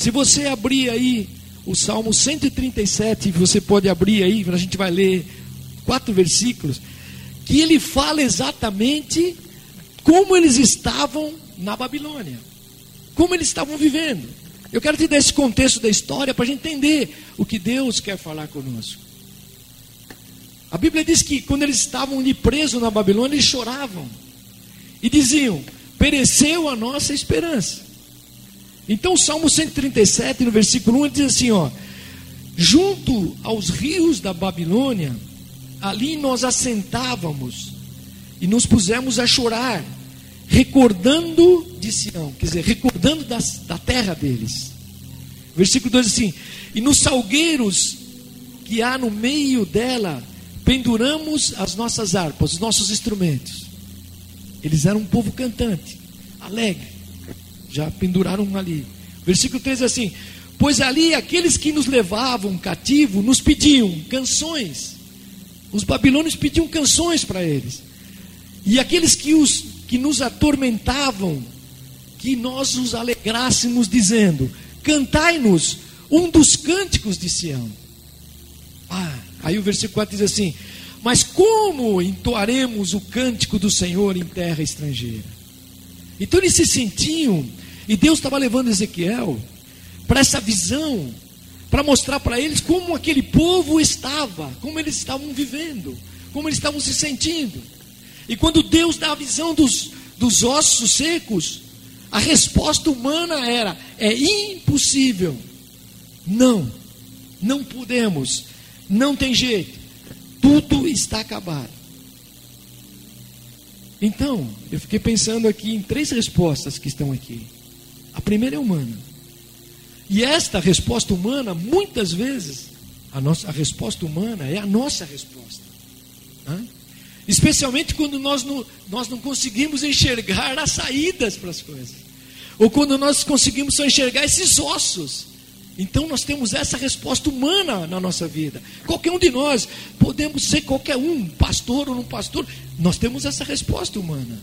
Se você abrir aí o Salmo 137, você pode abrir aí, a gente vai ler quatro versículos, que ele fala exatamente como eles estavam na Babilônia, como eles estavam vivendo. Eu quero te dar esse contexto da história para a gente entender o que Deus quer falar conosco. A Bíblia diz que quando eles estavam ali presos na Babilônia, eles choravam e diziam: pereceu a nossa esperança. Então, o Salmo 137, no versículo 1, ele diz assim: ó, junto aos rios da Babilônia, ali nós assentávamos e nos pusemos a chorar, recordando de Sião, quer dizer, recordando das, da terra deles. Versículo 2 assim: E nos salgueiros que há no meio dela, penduramos as nossas harpas, os nossos instrumentos. Eles eram um povo cantante, alegre. Já penduraram ali. Versículo 3 é assim: Pois ali aqueles que nos levavam cativo nos pediam canções. Os babilônios pediam canções para eles. E aqueles que, os, que nos atormentavam, que nós os alegrássemos, dizendo: Cantai-nos um dos cânticos de Sião. Ah, aí o versículo 4 diz assim: Mas como entoaremos o cântico do Senhor em terra estrangeira? Então eles se sentiam, e Deus estava levando Ezequiel para essa visão, para mostrar para eles como aquele povo estava, como eles estavam vivendo, como eles estavam se sentindo. E quando Deus dá a visão dos, dos ossos secos, a resposta humana era: é impossível. Não, não podemos, não tem jeito, tudo está acabado. Então, eu fiquei pensando aqui em três respostas que estão aqui. A primeira é humana. E esta resposta humana, muitas vezes, a, nossa, a resposta humana é a nossa resposta. Né? Especialmente quando nós não, nós não conseguimos enxergar as saídas para as coisas. Ou quando nós conseguimos só enxergar esses ossos. Então nós temos essa resposta humana na nossa vida. Qualquer um de nós, podemos ser qualquer um, pastor ou não pastor, nós temos essa resposta humana.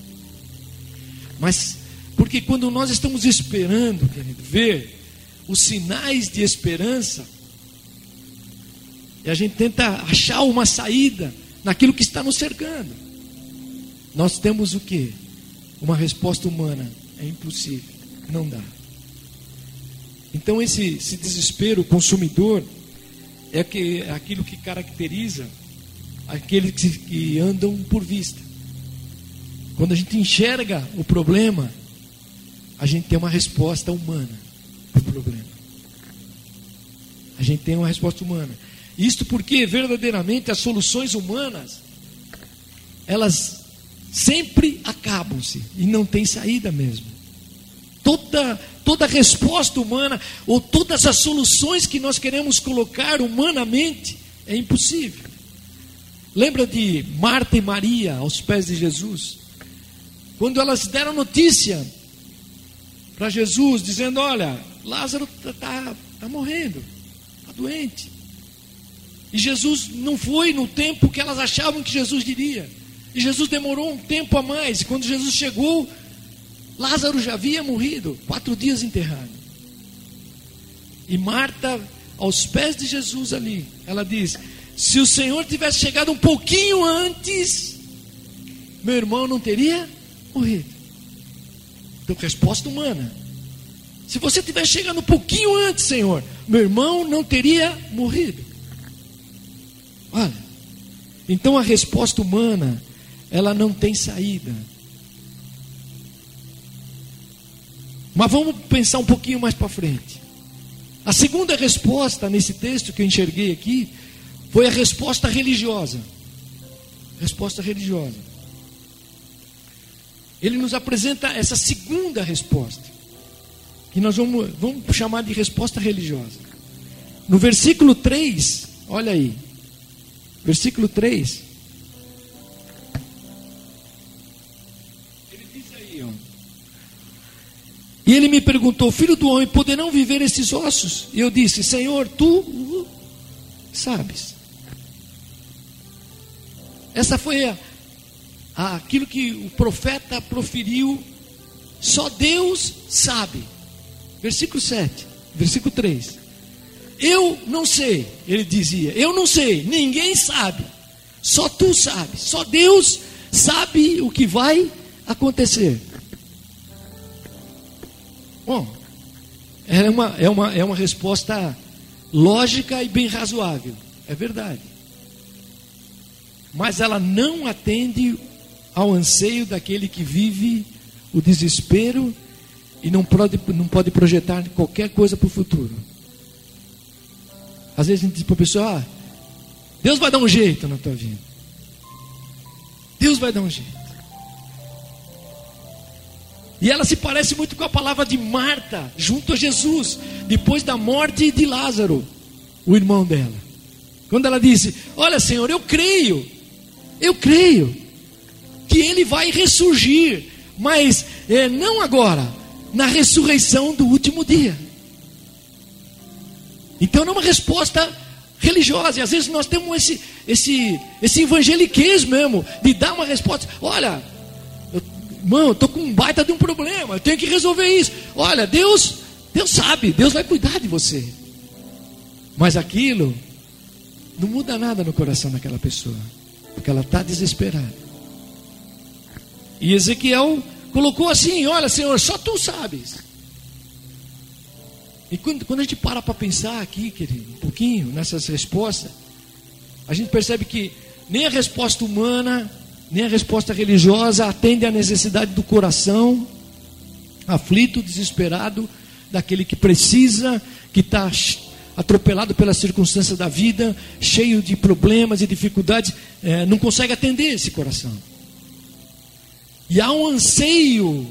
Mas, porque quando nós estamos esperando, querido, ver os sinais de esperança, e a gente tenta achar uma saída naquilo que está nos cercando, nós temos o que? Uma resposta humana. É impossível, não dá. Então, esse, esse desespero consumidor é, que, é aquilo que caracteriza aqueles que, que andam por vista. Quando a gente enxerga o problema, a gente tem uma resposta humana para o problema. A gente tem uma resposta humana. Isto porque verdadeiramente as soluções humanas elas sempre acabam-se e não tem saída mesmo. Toda toda resposta humana ou todas as soluções que nós queremos colocar humanamente é impossível. Lembra de Marta e Maria aos pés de Jesus? Quando elas deram notícia para Jesus, dizendo: Olha, Lázaro está tá, tá morrendo, está doente. E Jesus não foi no tempo que elas achavam que Jesus diria. E Jesus demorou um tempo a mais. E quando Jesus chegou, Lázaro já havia morrido, quatro dias enterrado. E Marta, aos pés de Jesus ali, ela diz: Se o Senhor tivesse chegado um pouquinho antes, meu irmão não teria morrido. Então, resposta humana. Se você tivesse chegado um pouquinho antes, Senhor, meu irmão não teria morrido. Olha, então a resposta humana, ela não tem saída. Mas vamos pensar um pouquinho mais para frente. A segunda resposta nesse texto que eu enxerguei aqui foi a resposta religiosa. Resposta religiosa. Ele nos apresenta essa segunda resposta, que nós vamos, vamos chamar de resposta religiosa. No versículo 3, olha aí, versículo 3, E ele me perguntou: Filho do homem, poderão viver esses ossos? E eu disse: Senhor, tu sabes. Essa foi a, aquilo que o profeta proferiu. Só Deus sabe. Versículo 7. versículo 3. Eu não sei, ele dizia, eu não sei, ninguém sabe, só tu sabes, só Deus sabe o que vai acontecer. Bom, é uma, é uma, é uma resposta lógica e bem razoável, é verdade. Mas ela não atende ao anseio daquele que vive o desespero e não pode, não pode projetar qualquer coisa para o futuro. Às vezes a gente diz para a pessoa: ah, Deus vai dar um jeito na tua vida. Deus vai dar um jeito. E ela se parece muito com a palavra de Marta, junto a Jesus, depois da morte de Lázaro, o irmão dela. Quando ela disse: Olha, Senhor, eu creio, eu creio que ele vai ressurgir, mas é, não agora, na ressurreição do último dia. Então não é uma resposta religiosa. E às vezes nós temos esse, esse, esse evangeliquez mesmo, de dar uma resposta. Olha, eu, irmão, eu estou com um baita de um problema, eu tenho que resolver isso. Olha, Deus, Deus sabe, Deus vai cuidar de você. Mas aquilo não muda nada no coração daquela pessoa, porque ela está desesperada. E Ezequiel colocou assim: Olha, Senhor, só tu sabes. E quando, quando a gente para para pensar aqui, querido, um pouquinho nessas respostas, a gente percebe que nem a resposta humana, nem a resposta religiosa atende à necessidade do coração aflito, desesperado, daquele que precisa, que está atropelado pelas circunstâncias da vida, cheio de problemas e dificuldades, é, não consegue atender esse coração. E há um anseio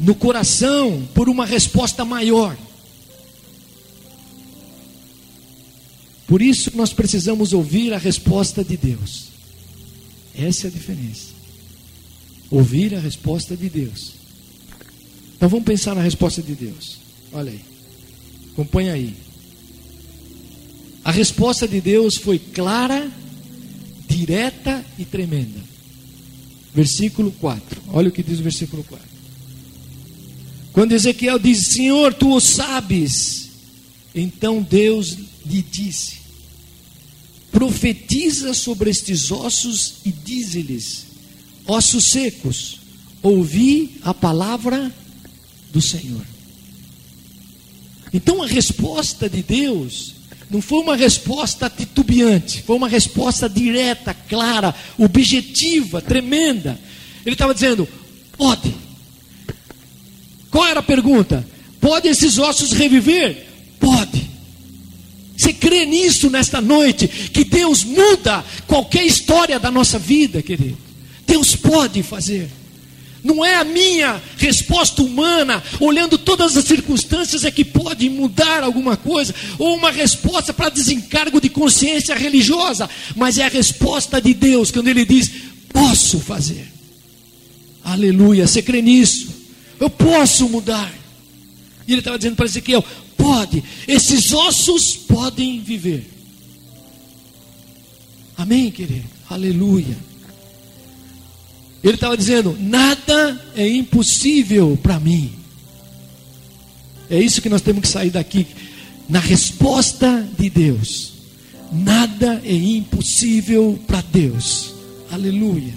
no coração por uma resposta maior. Por isso nós precisamos ouvir a resposta de Deus. Essa é a diferença. Ouvir a resposta de Deus. Então vamos pensar na resposta de Deus. Olha aí. Acompanha aí. A resposta de Deus foi clara, direta e tremenda. Versículo 4. Olha o que diz o versículo 4. Quando Ezequiel diz: Senhor, tu o sabes. Então Deus lhe disse: profetiza sobre estes ossos e dize-lhes: ossos secos, ouvi a palavra do Senhor. Então a resposta de Deus não foi uma resposta titubeante, foi uma resposta direta, clara, objetiva, tremenda. Ele estava dizendo: pode. Qual era a pergunta? Pode esses ossos reviver? Pode. Você crê nisso nesta noite? Que Deus muda qualquer história da nossa vida, querido. Deus pode fazer. Não é a minha resposta humana, olhando todas as circunstâncias, é que pode mudar alguma coisa, ou uma resposta para desencargo de consciência religiosa, mas é a resposta de Deus, quando Ele diz: Posso fazer. Aleluia, você crê nisso? Eu posso mudar. E Ele estava dizendo para Ezequiel: Pode, esses ossos podem viver. Amém, querido? Aleluia. Ele estava dizendo: nada é impossível para mim. É isso que nós temos que sair daqui, na resposta de Deus. Nada é impossível para Deus. Aleluia.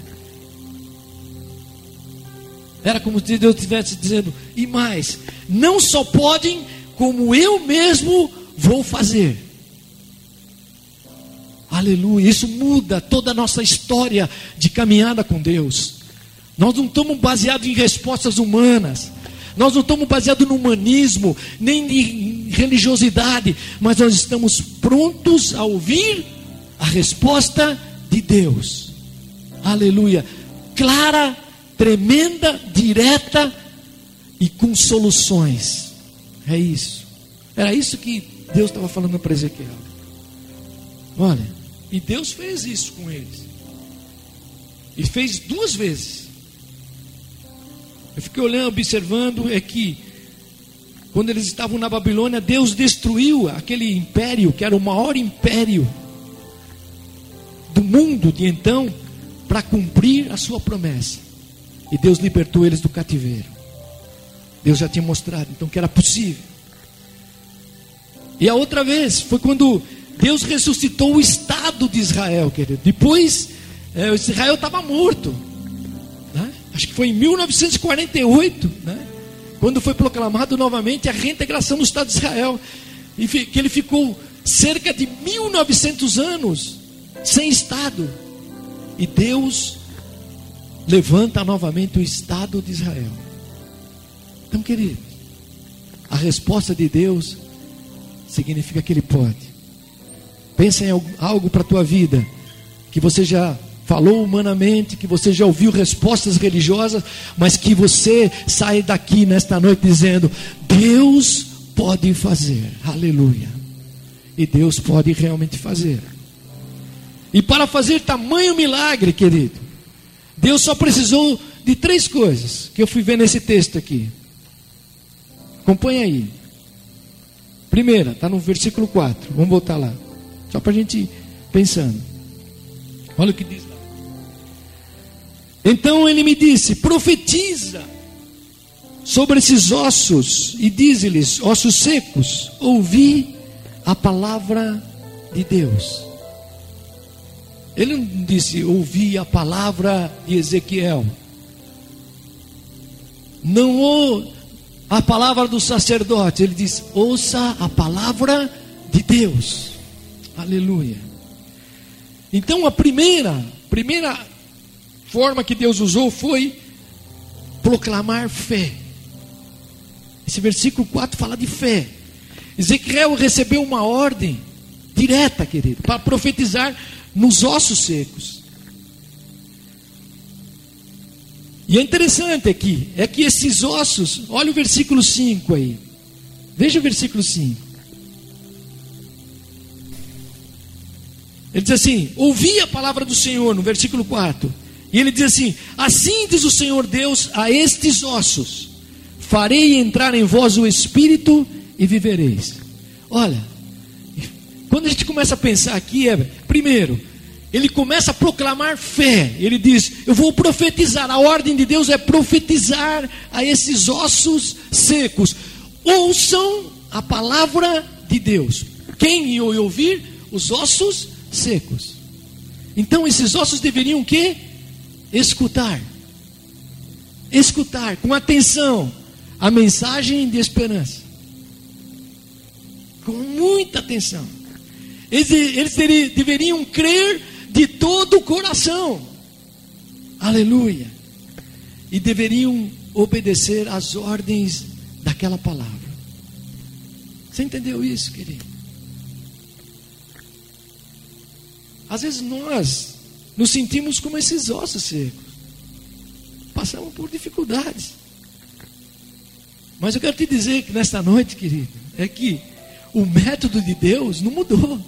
Era como se Deus estivesse dizendo: e mais, não só podem, como eu mesmo vou fazer. Aleluia, isso muda toda a nossa história de caminhada com Deus. Nós não estamos baseados em respostas humanas, nós não estamos baseados no humanismo, nem em religiosidade, mas nós estamos prontos a ouvir a resposta de Deus. Aleluia, clara, tremenda, direta e com soluções. É isso. Era isso que Deus estava falando para Ezequiel. Olha, e Deus fez isso com eles. E fez duas vezes. Eu fiquei olhando, observando, é que quando eles estavam na Babilônia, Deus destruiu aquele império, que era o maior império do mundo de então, para cumprir a sua promessa. E Deus libertou eles do cativeiro. Deus já tinha mostrado então que era possível. E a outra vez foi quando Deus ressuscitou o Estado de Israel, querido. Depois, é, Israel estava morto. Acho que foi em 1948, né? quando foi proclamado novamente a reintegração do Estado de Israel. E que ele ficou cerca de 1900 anos sem Estado. E Deus levanta novamente o Estado de Israel. Então, querido, a resposta de Deus significa que Ele pode. Pensa em algo para a tua vida que você já falou humanamente, que você já ouviu respostas religiosas, mas que você sai daqui nesta noite dizendo: Deus pode fazer. Aleluia. E Deus pode realmente fazer. E para fazer tamanho milagre, querido, Deus só precisou de três coisas que eu fui ver nesse texto aqui. Acompanha aí. Primeira, está no versículo 4. Vamos voltar lá. Só para a gente ir pensando. Olha o que diz. Então ele me disse: profetiza sobre esses ossos e diz-lhes, ossos secos, ouvi a palavra de Deus. Ele não disse, ouvi a palavra de Ezequiel. Não ou a palavra do sacerdote. Ele diz, ouça a palavra de Deus. Aleluia. Então a primeira, primeira forma que Deus usou foi proclamar fé. Esse versículo 4 fala de fé. Ezequiel recebeu uma ordem direta, querido, para profetizar nos ossos secos. E é interessante aqui, é que esses ossos, olha o versículo 5 aí. Veja o versículo 5. Ele diz assim: Ouvi a palavra do Senhor, no versículo 4. E ele diz assim: Assim diz o Senhor Deus a estes ossos: Farei entrar em vós o espírito e vivereis. Olha, quando a gente começa a pensar aqui, é, primeiro, ele começa a proclamar fé. Ele diz: Eu vou profetizar. A ordem de Deus é profetizar a esses ossos secos. Ouçam a palavra de Deus. Quem ouvir? Os ossos secos. Então esses ossos deveriam o quê? Escutar. Escutar com atenção a mensagem de esperança. Com muita atenção. Eles, eles deveriam crer de todo o coração. Aleluia. E deveriam obedecer às ordens daquela palavra. Você entendeu isso, querido? Às vezes nós nos sentimos como esses ossos secos. Passamos por dificuldades. Mas eu quero te dizer que nesta noite, querido, é que o método de Deus não mudou.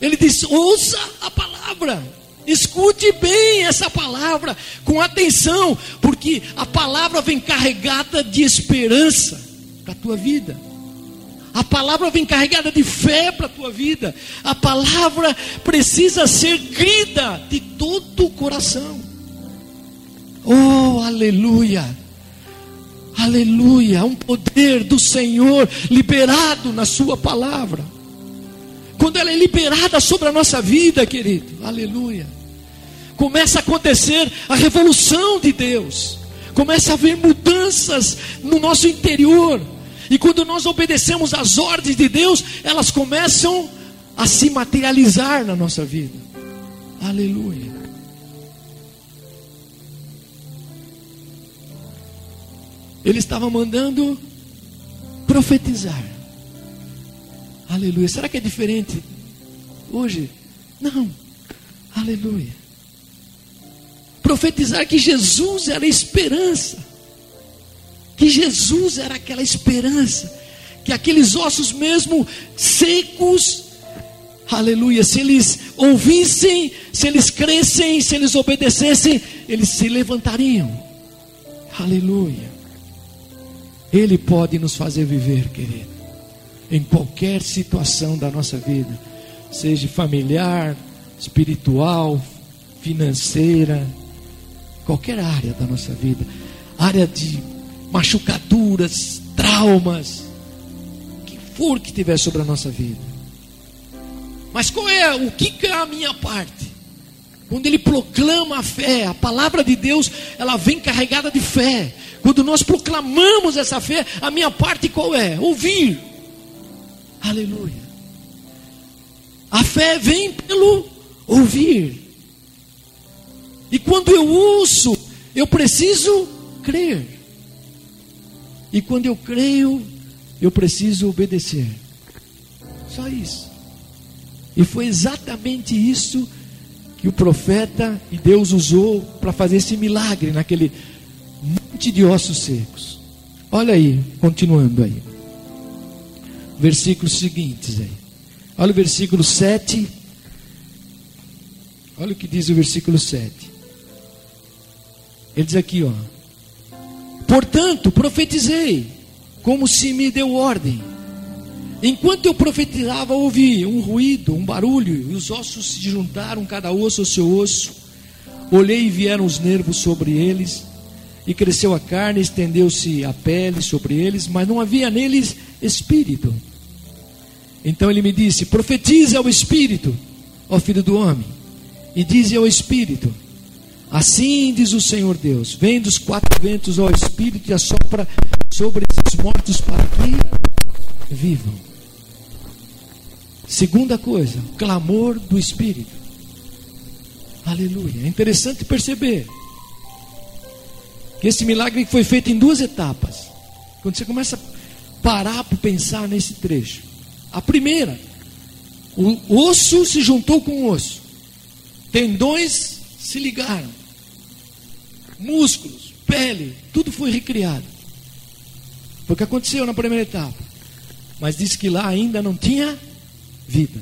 Ele diz: ouça a palavra, escute bem essa palavra, com atenção, porque a palavra vem carregada de esperança para a tua vida. A palavra vem carregada de fé para a tua vida. A palavra precisa ser crida de todo o coração. Oh, aleluia! Aleluia! Um poder do Senhor liberado na Sua palavra. Quando ela é liberada sobre a nossa vida, querido, aleluia. Começa a acontecer a revolução de Deus. Começa a haver mudanças no nosso interior e quando nós obedecemos às ordens de Deus, elas começam a se materializar na nossa vida. Aleluia. Ele estava mandando profetizar. Aleluia. Será que é diferente hoje? Não. Aleluia. Profetizar que Jesus era a esperança que Jesus era aquela esperança, que aqueles ossos mesmo secos, aleluia, se eles ouvissem, se eles crescem, se eles obedecessem, eles se levantariam, aleluia. Ele pode nos fazer viver, querido, em qualquer situação da nossa vida, seja familiar, espiritual, financeira, qualquer área da nossa vida, área de machucaduras, traumas, que for que tiver sobre a nossa vida. Mas qual é o que é a minha parte? Quando ele proclama a fé, a palavra de Deus, ela vem carregada de fé. Quando nós proclamamos essa fé, a minha parte qual é? Ouvir. Aleluia. A fé vem pelo ouvir. E quando eu ouço, eu preciso crer. E quando eu creio, eu preciso obedecer. Só isso. E foi exatamente isso que o profeta e Deus usou para fazer esse milagre naquele monte de ossos secos. Olha aí, continuando aí. Versículos seguintes aí. Olha o versículo 7. Olha o que diz o versículo 7. Ele diz aqui, ó. Portanto, profetizei, como se me deu ordem. Enquanto eu profetizava, ouvi um ruído, um barulho, e os ossos se juntaram, cada osso ao seu osso. Olhei e vieram os nervos sobre eles, e cresceu a carne, estendeu-se a pele sobre eles, mas não havia neles espírito. Então ele me disse: Profetize ao espírito, ó filho do homem, e dize ao espírito: Assim diz o Senhor Deus: Vem dos quatro ventos ao espírito e assopra sobre esses mortos para que vivam. Segunda coisa, clamor do espírito. Aleluia. É interessante perceber que esse milagre foi feito em duas etapas. Quando você começa a parar para pensar nesse trecho. A primeira, o osso se juntou com o osso, tendões se ligaram, músculos, pele, tudo foi recriado. Foi o que aconteceu na primeira etapa. Mas disse que lá ainda não tinha vida.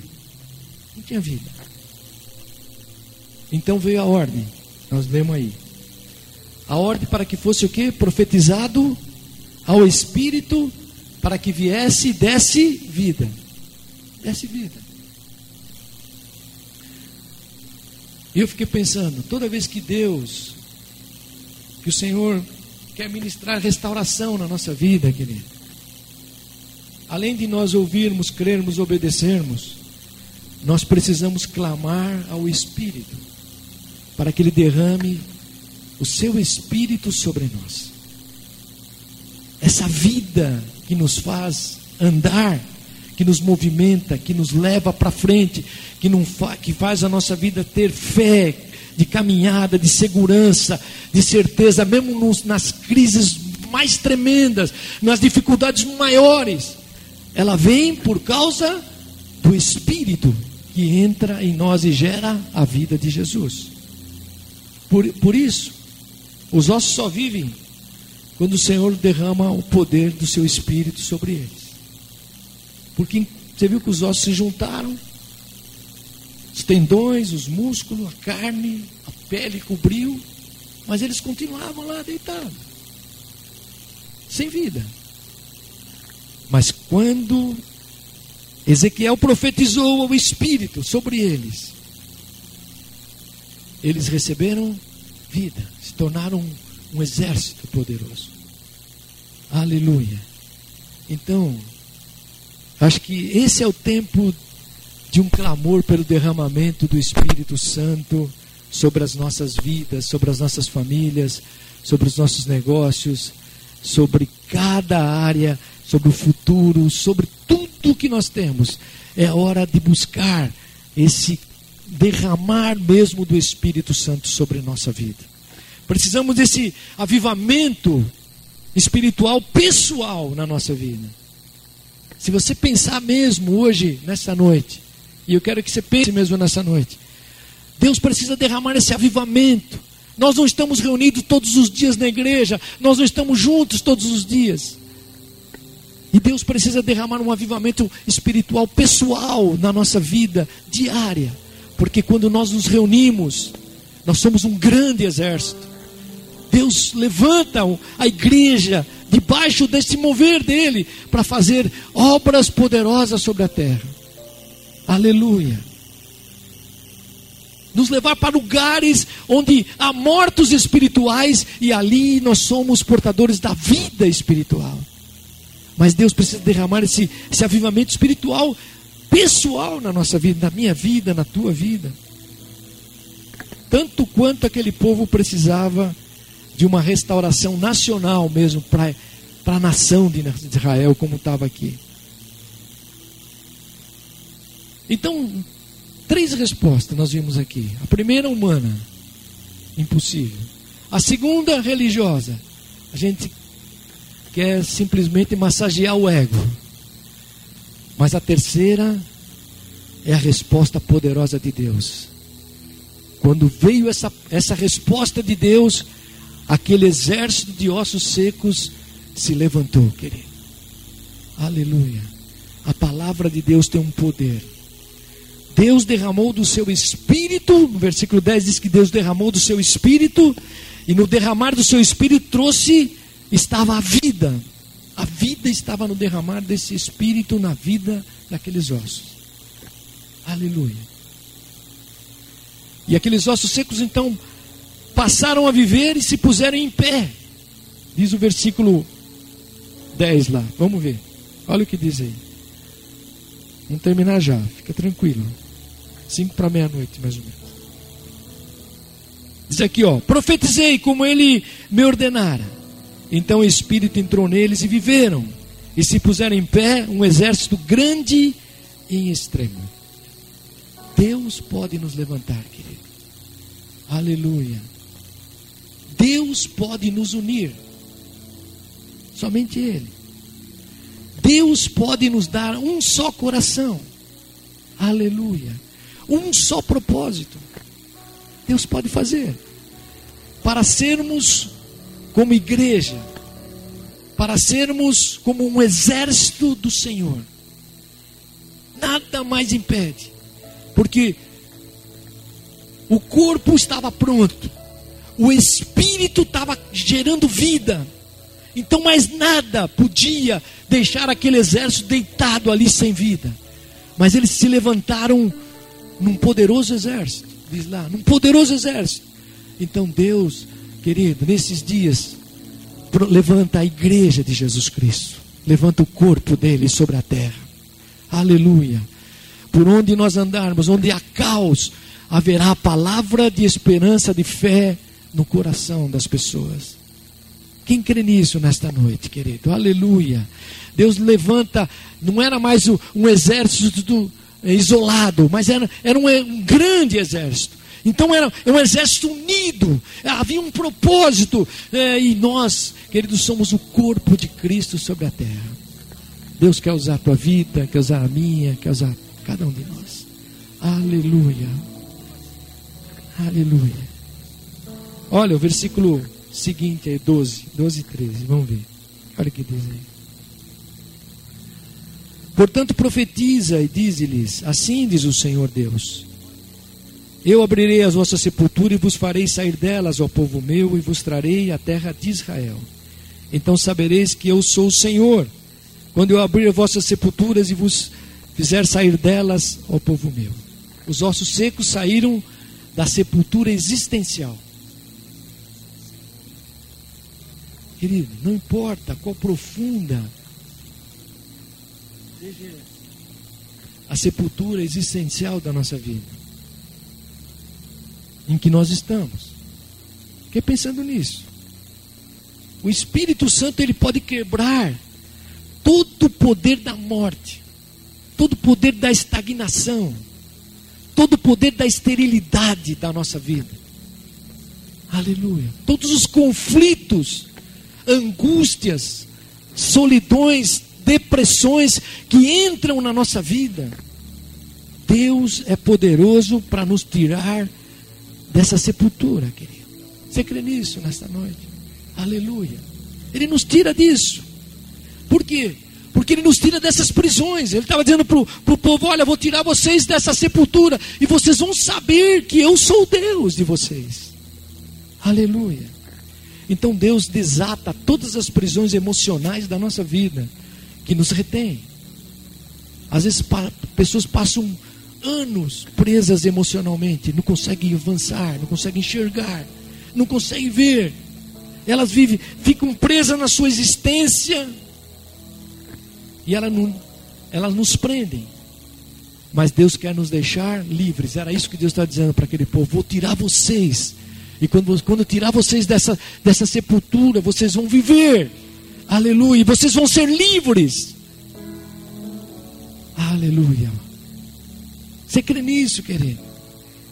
Não tinha vida. Então veio a ordem. Nós lemos aí. A ordem para que fosse o que? Profetizado ao Espírito para que viesse e desse vida. Desse vida. E eu fiquei pensando, toda vez que Deus, que o Senhor quer ministrar restauração na nossa vida, querido. Além de nós ouvirmos, crermos, obedecermos, nós precisamos clamar ao Espírito para que Ele derrame o seu Espírito sobre nós. Essa vida que nos faz andar, que nos movimenta, que nos leva para frente, que, não fa que faz a nossa vida ter fé, de caminhada, de segurança, de certeza, mesmo nos, nas crises mais tremendas, nas dificuldades maiores, ela vem por causa do Espírito que entra em nós e gera a vida de Jesus. Por, por isso, os ossos só vivem quando o Senhor derrama o poder do seu espírito sobre eles. Porque você viu que os ossos se juntaram, os tendões, os músculos, a carne, a pele cobriu, mas eles continuavam lá deitados, sem vida. Mas quando Ezequiel profetizou ao Espírito sobre eles, eles receberam vida, se tornaram um exército poderoso. Aleluia. Então, acho que esse é o tempo de um clamor pelo derramamento do Espírito Santo sobre as nossas vidas, sobre as nossas famílias, sobre os nossos negócios, sobre cada área, sobre o futuro, sobre tudo que nós temos. É hora de buscar esse derramar mesmo do Espírito Santo sobre nossa vida. Precisamos desse avivamento espiritual pessoal na nossa vida. Se você pensar mesmo hoje, nessa noite, e eu quero que você pense mesmo nessa noite, Deus precisa derramar esse avivamento. Nós não estamos reunidos todos os dias na igreja, nós não estamos juntos todos os dias. E Deus precisa derramar um avivamento espiritual pessoal na nossa vida diária, porque quando nós nos reunimos, nós somos um grande exército. Deus levanta a igreja debaixo desse mover dele para fazer obras poderosas sobre a terra. Aleluia. Nos levar para lugares onde há mortos espirituais e ali nós somos portadores da vida espiritual. Mas Deus precisa derramar esse, esse avivamento espiritual, pessoal na nossa vida, na minha vida, na tua vida. Tanto quanto aquele povo precisava de uma restauração nacional mesmo para a nação de Israel, como estava aqui. Então, três respostas nós vimos aqui. A primeira, humana, impossível. A segunda, religiosa. A gente quer simplesmente massagear o ego. Mas a terceira é a resposta poderosa de Deus. Quando veio essa, essa resposta de Deus, aquele exército de ossos secos se levantou, querido. Aleluia. A palavra de Deus tem um poder. Deus derramou do seu espírito, no versículo 10 diz que Deus derramou do seu espírito, e no derramar do seu espírito trouxe, estava a vida. A vida estava no derramar desse espírito na vida daqueles ossos. Aleluia. E aqueles ossos secos então passaram a viver e se puseram em pé. Diz o versículo 10 lá. Vamos ver. Olha o que diz aí. Vamos terminar já, fica tranquilo. Cinco para meia-noite, mais ou menos. Diz aqui, ó. Profetizei como ele me ordenara. Então o Espírito entrou neles e viveram. E se puseram em pé um exército grande e em extremo. Deus pode nos levantar, querido. Aleluia. Deus pode nos unir. Somente Ele. Deus pode nos dar um só coração. Aleluia. Um só propósito. Deus pode fazer. Para sermos como igreja, para sermos como um exército do Senhor. Nada mais impede. Porque o corpo estava pronto, o espírito estava gerando vida. Então, mais nada podia deixar aquele exército deitado ali sem vida. Mas eles se levantaram num poderoso exército, diz lá, num poderoso exército. Então, Deus, querido, nesses dias, levanta a igreja de Jesus Cristo, levanta o corpo dele sobre a terra. Aleluia. Por onde nós andarmos, onde há caos, haverá a palavra de esperança, de fé no coração das pessoas. Quem crê nisso nesta noite, querido? Aleluia. Deus levanta, não era mais um exército isolado, mas era, era um, um grande exército. Então era um exército unido, havia um propósito, é, e nós, queridos, somos o corpo de Cristo sobre a terra. Deus quer usar a tua vida, quer usar a minha, quer usar cada um de nós. Aleluia. Aleluia. Olha o versículo seguinte aí, 12, 12 e 13. Vamos ver. Olha o que diz aí. Portanto, profetiza e dize-lhes: Assim diz o Senhor Deus: Eu abrirei as vossas sepulturas e vos farei sair delas, ó povo meu, e vos trarei a terra de Israel. Então sabereis que eu sou o Senhor, quando eu abrir as vossas sepulturas e vos fizer sair delas, ó povo meu. Os ossos secos saíram da sepultura existencial. Querido, não importa qual profunda a sepultura existencial da nossa vida, em que nós estamos. Fiquei pensando nisso. O Espírito Santo ele pode quebrar todo o poder da morte, todo o poder da estagnação, todo o poder da esterilidade da nossa vida. Aleluia. Todos os conflitos, angústias, solidões, depressões que entram na nossa vida. Deus é poderoso para nos tirar dessa sepultura, querido. Você crê nisso nesta noite? Aleluia. Ele nos tira disso. Por quê? porque Ele nos tira dessas prisões. Ele estava dizendo para o povo: Olha, vou tirar vocês dessa sepultura, e vocês vão saber que eu sou Deus de vocês. Aleluia. Então Deus desata todas as prisões emocionais da nossa vida que nos retém. Às vezes pessoas passam anos presas emocionalmente, não conseguem avançar, não conseguem enxergar, não conseguem ver. Elas vivem, ficam presas na sua existência E ela não, elas nos prendem. Mas Deus quer nos deixar livres. Era isso que Deus está dizendo para aquele povo: vou tirar vocês. E quando, quando tirar vocês dessa, dessa sepultura, vocês vão viver. Aleluia. Vocês vão ser livres. Aleluia. Você crê nisso, querido?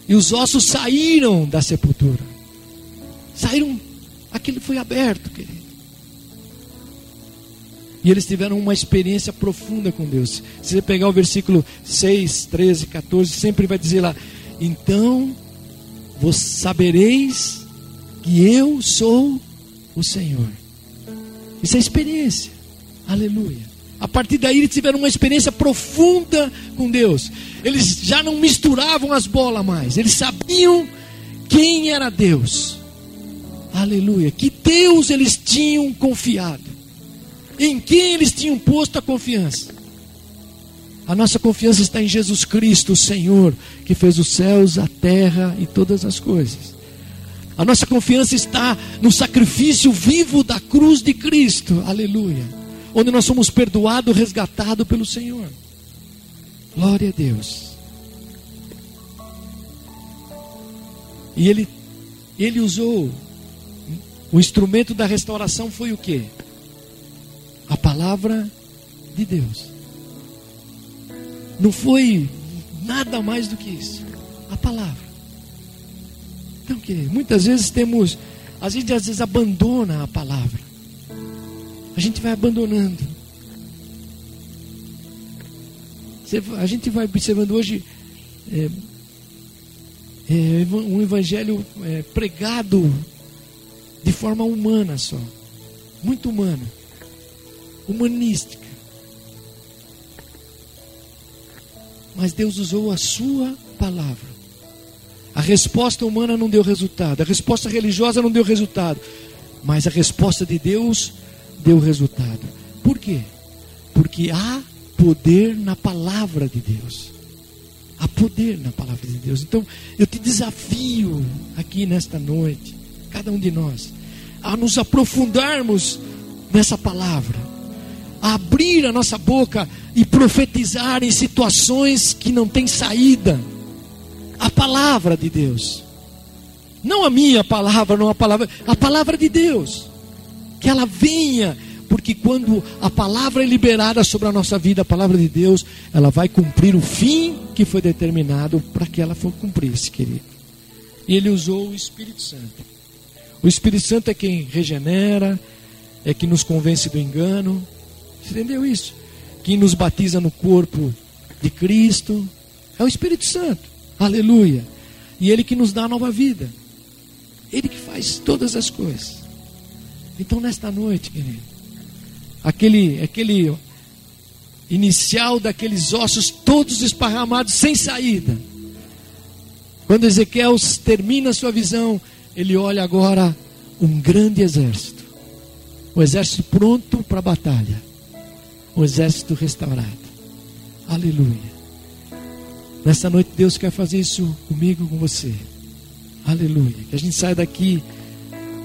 E os ossos saíram da sepultura. Saíram, aquilo foi aberto, querido. E eles tiveram uma experiência profunda com Deus. Se você pegar o versículo 6, 13, 14, sempre vai dizer lá: Então vos sabereis que eu sou o Senhor. Isso é experiência. Aleluia. A partir daí eles tiveram uma experiência profunda com Deus. Eles já não misturavam as bolas mais. Eles sabiam quem era Deus. Aleluia. Que Deus eles tinham confiado. Em quem eles tinham posto a confiança. A nossa confiança está em Jesus Cristo, o Senhor, que fez os céus, a terra e todas as coisas. A nossa confiança está no sacrifício vivo da cruz de Cristo. Aleluia onde nós somos perdoados, resgatados pelo Senhor. Glória a Deus. E ele, ele usou o instrumento da restauração foi o que? A palavra de Deus. Não foi nada mais do que isso. A palavra. Então, que muitas vezes temos, a gente às vezes abandona a palavra a gente vai abandonando. A gente vai observando hoje é, é, um evangelho é, pregado de forma humana só, muito humana, humanística. Mas Deus usou a sua palavra. Resposta humana não deu resultado, a resposta religiosa não deu resultado, mas a resposta de Deus deu resultado. Por quê? Porque há poder na palavra de Deus. Há poder na palavra de Deus. Então, eu te desafio aqui nesta noite, cada um de nós, a nos aprofundarmos nessa palavra, a abrir a nossa boca e profetizar em situações que não têm saída. A palavra de Deus. Não a minha palavra, não a palavra, a palavra de Deus que ela venha, porque quando a palavra é liberada sobre a nossa vida, a palavra de Deus, ela vai cumprir o fim que foi determinado para que ela for cumprisse, querido. E ele usou o Espírito Santo. O Espírito Santo é quem regenera, é quem nos convence do engano. Você entendeu isso? Quem nos batiza no corpo de Cristo. É o Espírito Santo. Aleluia. E ele que nos dá a nova vida. Ele que faz todas as coisas. Então, nesta noite, querido, aquele, aquele inicial daqueles ossos todos esparramados, sem saída. Quando Ezequiel termina sua visão, ele olha agora um grande exército. O exército pronto para a batalha. O exército restaurado. Aleluia. Nesta noite Deus quer fazer isso comigo, com você. Aleluia. Que a gente saia daqui.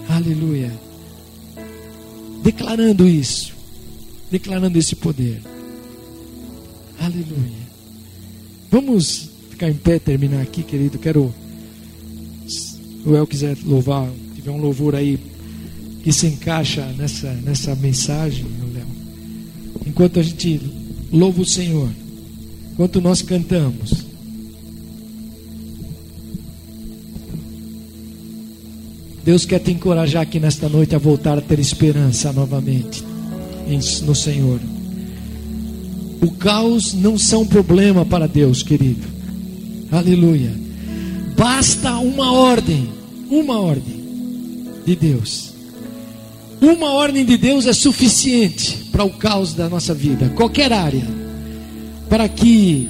Aleluia declarando isso, declarando esse poder. Aleluia. Vamos ficar em pé, terminar aqui, querido. Quero, se o El quiser louvar, tiver um louvor aí que se encaixa nessa, nessa mensagem, Léo. Enquanto a gente louva o Senhor, enquanto nós cantamos. Deus quer te encorajar aqui nesta noite a voltar a ter esperança novamente no Senhor. O caos não são problema para Deus, querido. Aleluia. Basta uma ordem, uma ordem de Deus. Uma ordem de Deus é suficiente para o caos da nossa vida, qualquer área, para que,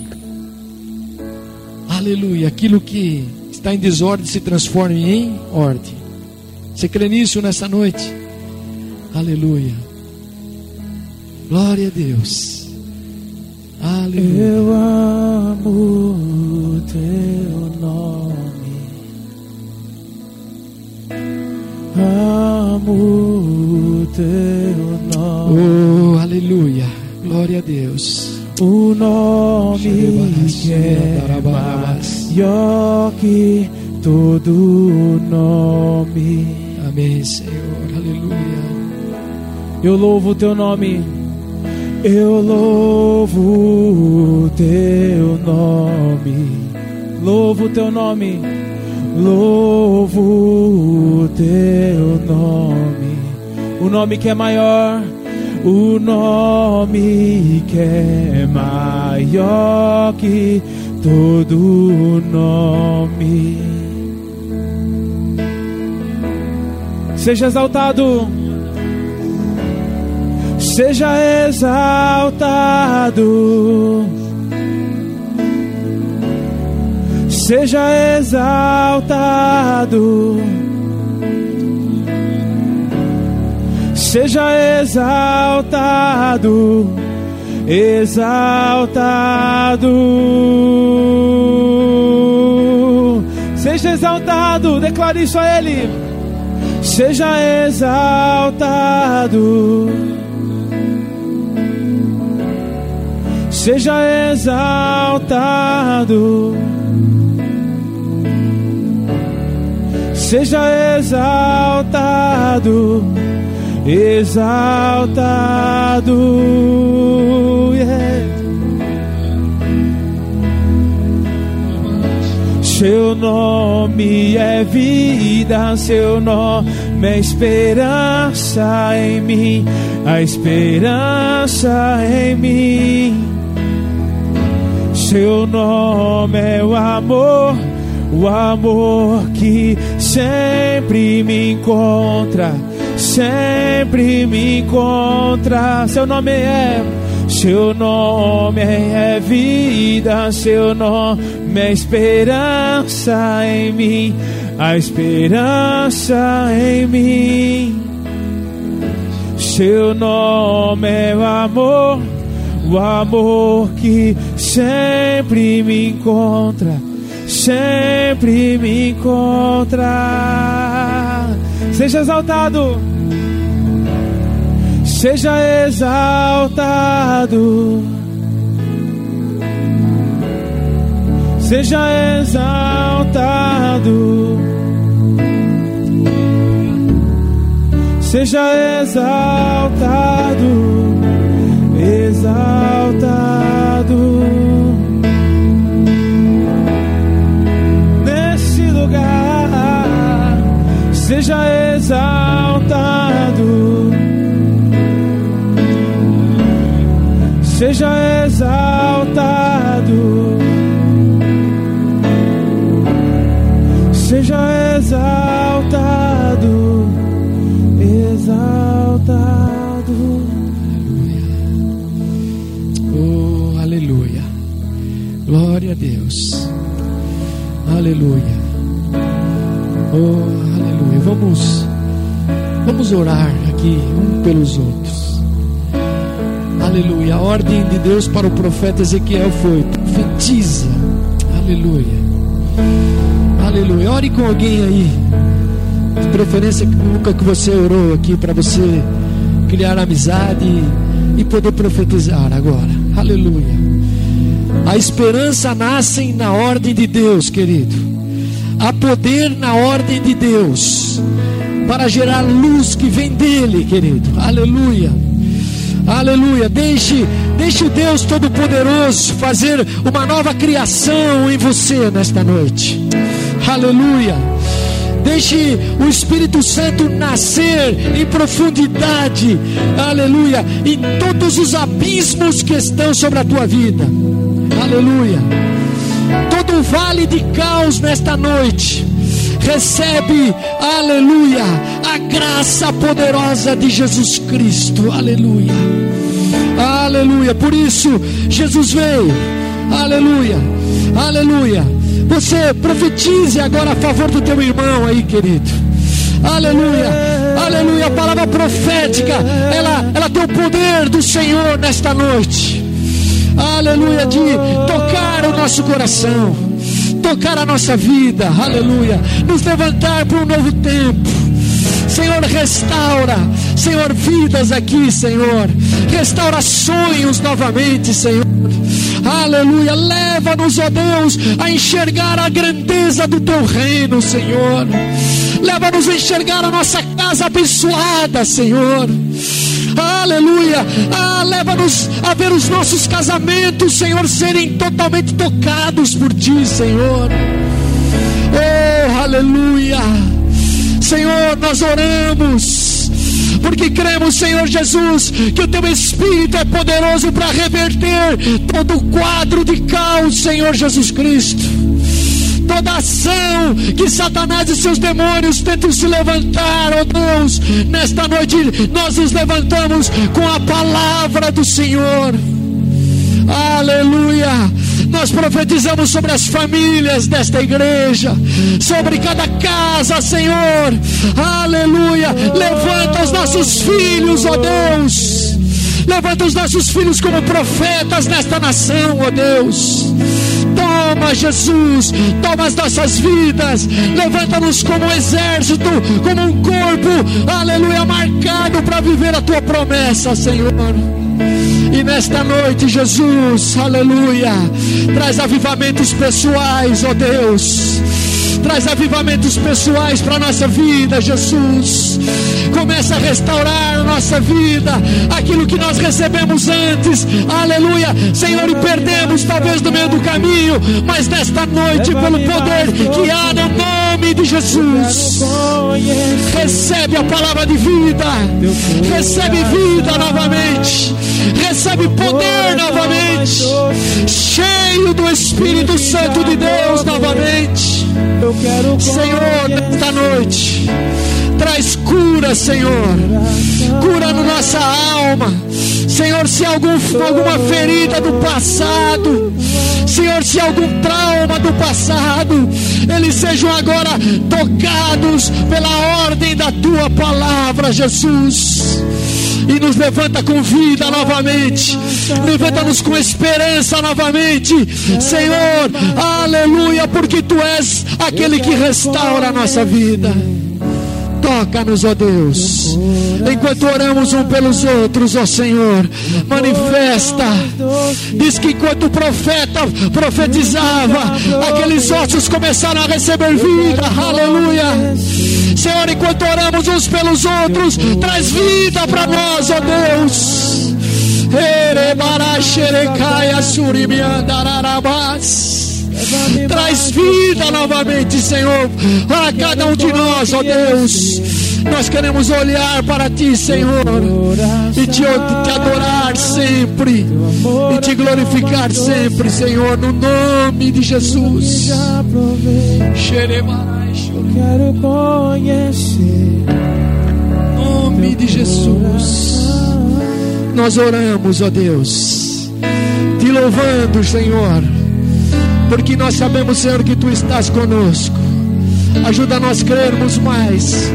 aleluia, aquilo que está em desordem se transforme em ordem. Você crê nisso nessa noite? Aleluia. Glória a Deus. Aleluia. Eu amo o teu nome. Amo o teu nome. Oh, aleluia. Glória a Deus. O nome que é maior que todo nome. Amém, Senhor. Aleluia. Eu louvo o teu nome. Eu louvo o teu nome. Louvo o teu nome. Louvo o teu nome. O nome que é maior. O nome que é maior que todo nome. Seja exaltado. Seja exaltado. Seja exaltado. Seja exaltado. Exaltado. Seja exaltado. Declare isso a Ele. Seja exaltado. Seja exaltado. Seja exaltado. Exaltado. Yeah. Seu nome é vida, seu nome é esperança em mim, a esperança em mim. Seu nome é o amor, o amor que sempre me encontra, sempre me encontra. Seu nome é, seu nome é vida, seu nome é esperança em mim, a esperança em mim. Seu nome é o amor, o amor que sempre me encontra, sempre me encontra. Seja exaltado, seja exaltado, seja exaltado, seja exaltado. Exaltado. Nesse lugar, seja exaltado, seja exaltado, seja exaltado, exaltado. Oh, aleluia. Glória a Deus. Aleluia. Oh, aleluia. Vamos vamos orar aqui um pelos outros. Aleluia. A ordem de Deus para o profeta Ezequiel foi: profetiza. Aleluia. Aleluia. Ore com alguém aí. De preferência nunca que você orou aqui para você criar amizade e poder profetizar agora. Aleluia. A esperança nasce na ordem de Deus, querido. Há poder na ordem de Deus para gerar luz que vem dele, querido. Aleluia. Aleluia. Deixe, deixe o Deus Todo-Poderoso fazer uma nova criação em você nesta noite. Aleluia. Deixe o Espírito Santo nascer em profundidade, aleluia, em todos os abismos que estão sobre a tua vida, aleluia. Todo vale de caos nesta noite, recebe, aleluia, a graça poderosa de Jesus Cristo, aleluia, aleluia. Por isso, Jesus veio, aleluia, aleluia. Você profetize agora a favor do teu irmão aí, querido. Aleluia, aleluia. A palavra profética, ela, ela tem o poder do Senhor nesta noite. Aleluia, de tocar o nosso coração, tocar a nossa vida. Aleluia, nos levantar para um novo tempo. Senhor, restaura, Senhor, vidas aqui, Senhor. Restaura sonhos novamente, Senhor. Aleluia. Leva-nos, ó Deus, a enxergar a grandeza do teu reino, Senhor. Leva-nos a enxergar a nossa casa abençoada, Senhor. Aleluia. Ah, leva-nos a ver os nossos casamentos, Senhor, serem totalmente tocados por Ti, Senhor. Oh, aleluia. Senhor, nós oramos porque cremos, Senhor Jesus, que o teu Espírito é poderoso para reverter todo o quadro de caos, Senhor Jesus Cristo. Toda ação que Satanás e seus demônios tentam se levantar, ó oh Deus, nesta noite nós nos levantamos com a palavra do Senhor. Aleluia. Nós profetizamos sobre as famílias desta igreja, sobre cada casa, Senhor. Aleluia. Levanta os nossos filhos, ó Deus. Levanta os nossos filhos como profetas nesta nação, ó Deus. Toma, Jesus, toma as nossas vidas, levanta-nos como um exército, como um corpo, aleluia, marcado para viver a tua promessa, Senhor. E nesta noite, Jesus, aleluia, traz avivamentos pessoais, ó Deus. Traz avivamentos pessoais para a nossa vida, Jesus. Começa a restaurar nossa vida, aquilo que nós recebemos antes, aleluia, Senhor, e perdemos talvez no meio do caminho, mas nesta noite, pelo poder que há no nome de Jesus, recebe a palavra de vida, recebe vida novamente, recebe poder novamente, cheio do Espírito Santo de Deus novamente. Senhor, nesta noite, traz cura, Senhor, cura na nossa alma. Senhor, se algum, alguma ferida do passado, Senhor, se algum trauma do passado, eles sejam agora tocados pela ordem da tua palavra, Jesus e nos levanta com vida novamente, levanta-nos com esperança novamente, Senhor, aleluia, porque tu és aquele que restaura a nossa vida. Toca-nos, ó Deus. Enquanto oramos um pelos outros, ó Senhor, manifesta. Diz que enquanto o profeta profetizava, aqueles ossos começaram a receber vida. Aleluia. Senhor, enquanto oramos uns pelos outros, traz vida para nós, ó Deus. Erebará, surimiandararabás. Traz vida novamente, Senhor, a cada um de nós, ó Deus. Nós queremos olhar para Ti, Senhor, e te, te adorar sempre, e te glorificar sempre, Senhor, no nome de Jesus. Quero conhecer. Nome de Jesus. Nós oramos, ó Deus, te louvando, Senhor porque nós sabemos, Senhor, que tu estás conosco. Ajuda nós crermos mais.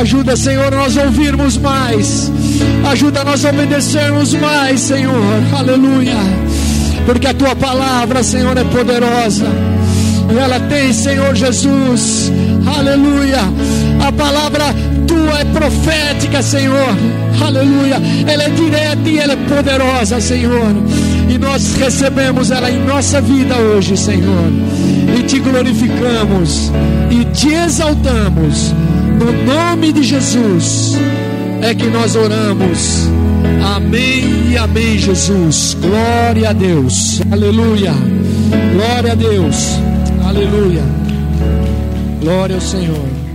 Ajuda, Senhor, nós ouvirmos mais. Ajuda nós obedecermos mais, Senhor. Aleluia. Porque a tua palavra, Senhor, é poderosa. Ela tem, Senhor Jesus. Aleluia. A palavra tua é profética, Senhor. Aleluia. Ela é direta e ela é poderosa, Senhor. E nós recebemos ela em nossa vida hoje, Senhor. E te glorificamos e te exaltamos. No nome de Jesus é que nós oramos. Amém e amém, Jesus. Glória a Deus. Aleluia. Glória a Deus. Aleluia. Glória ao Senhor.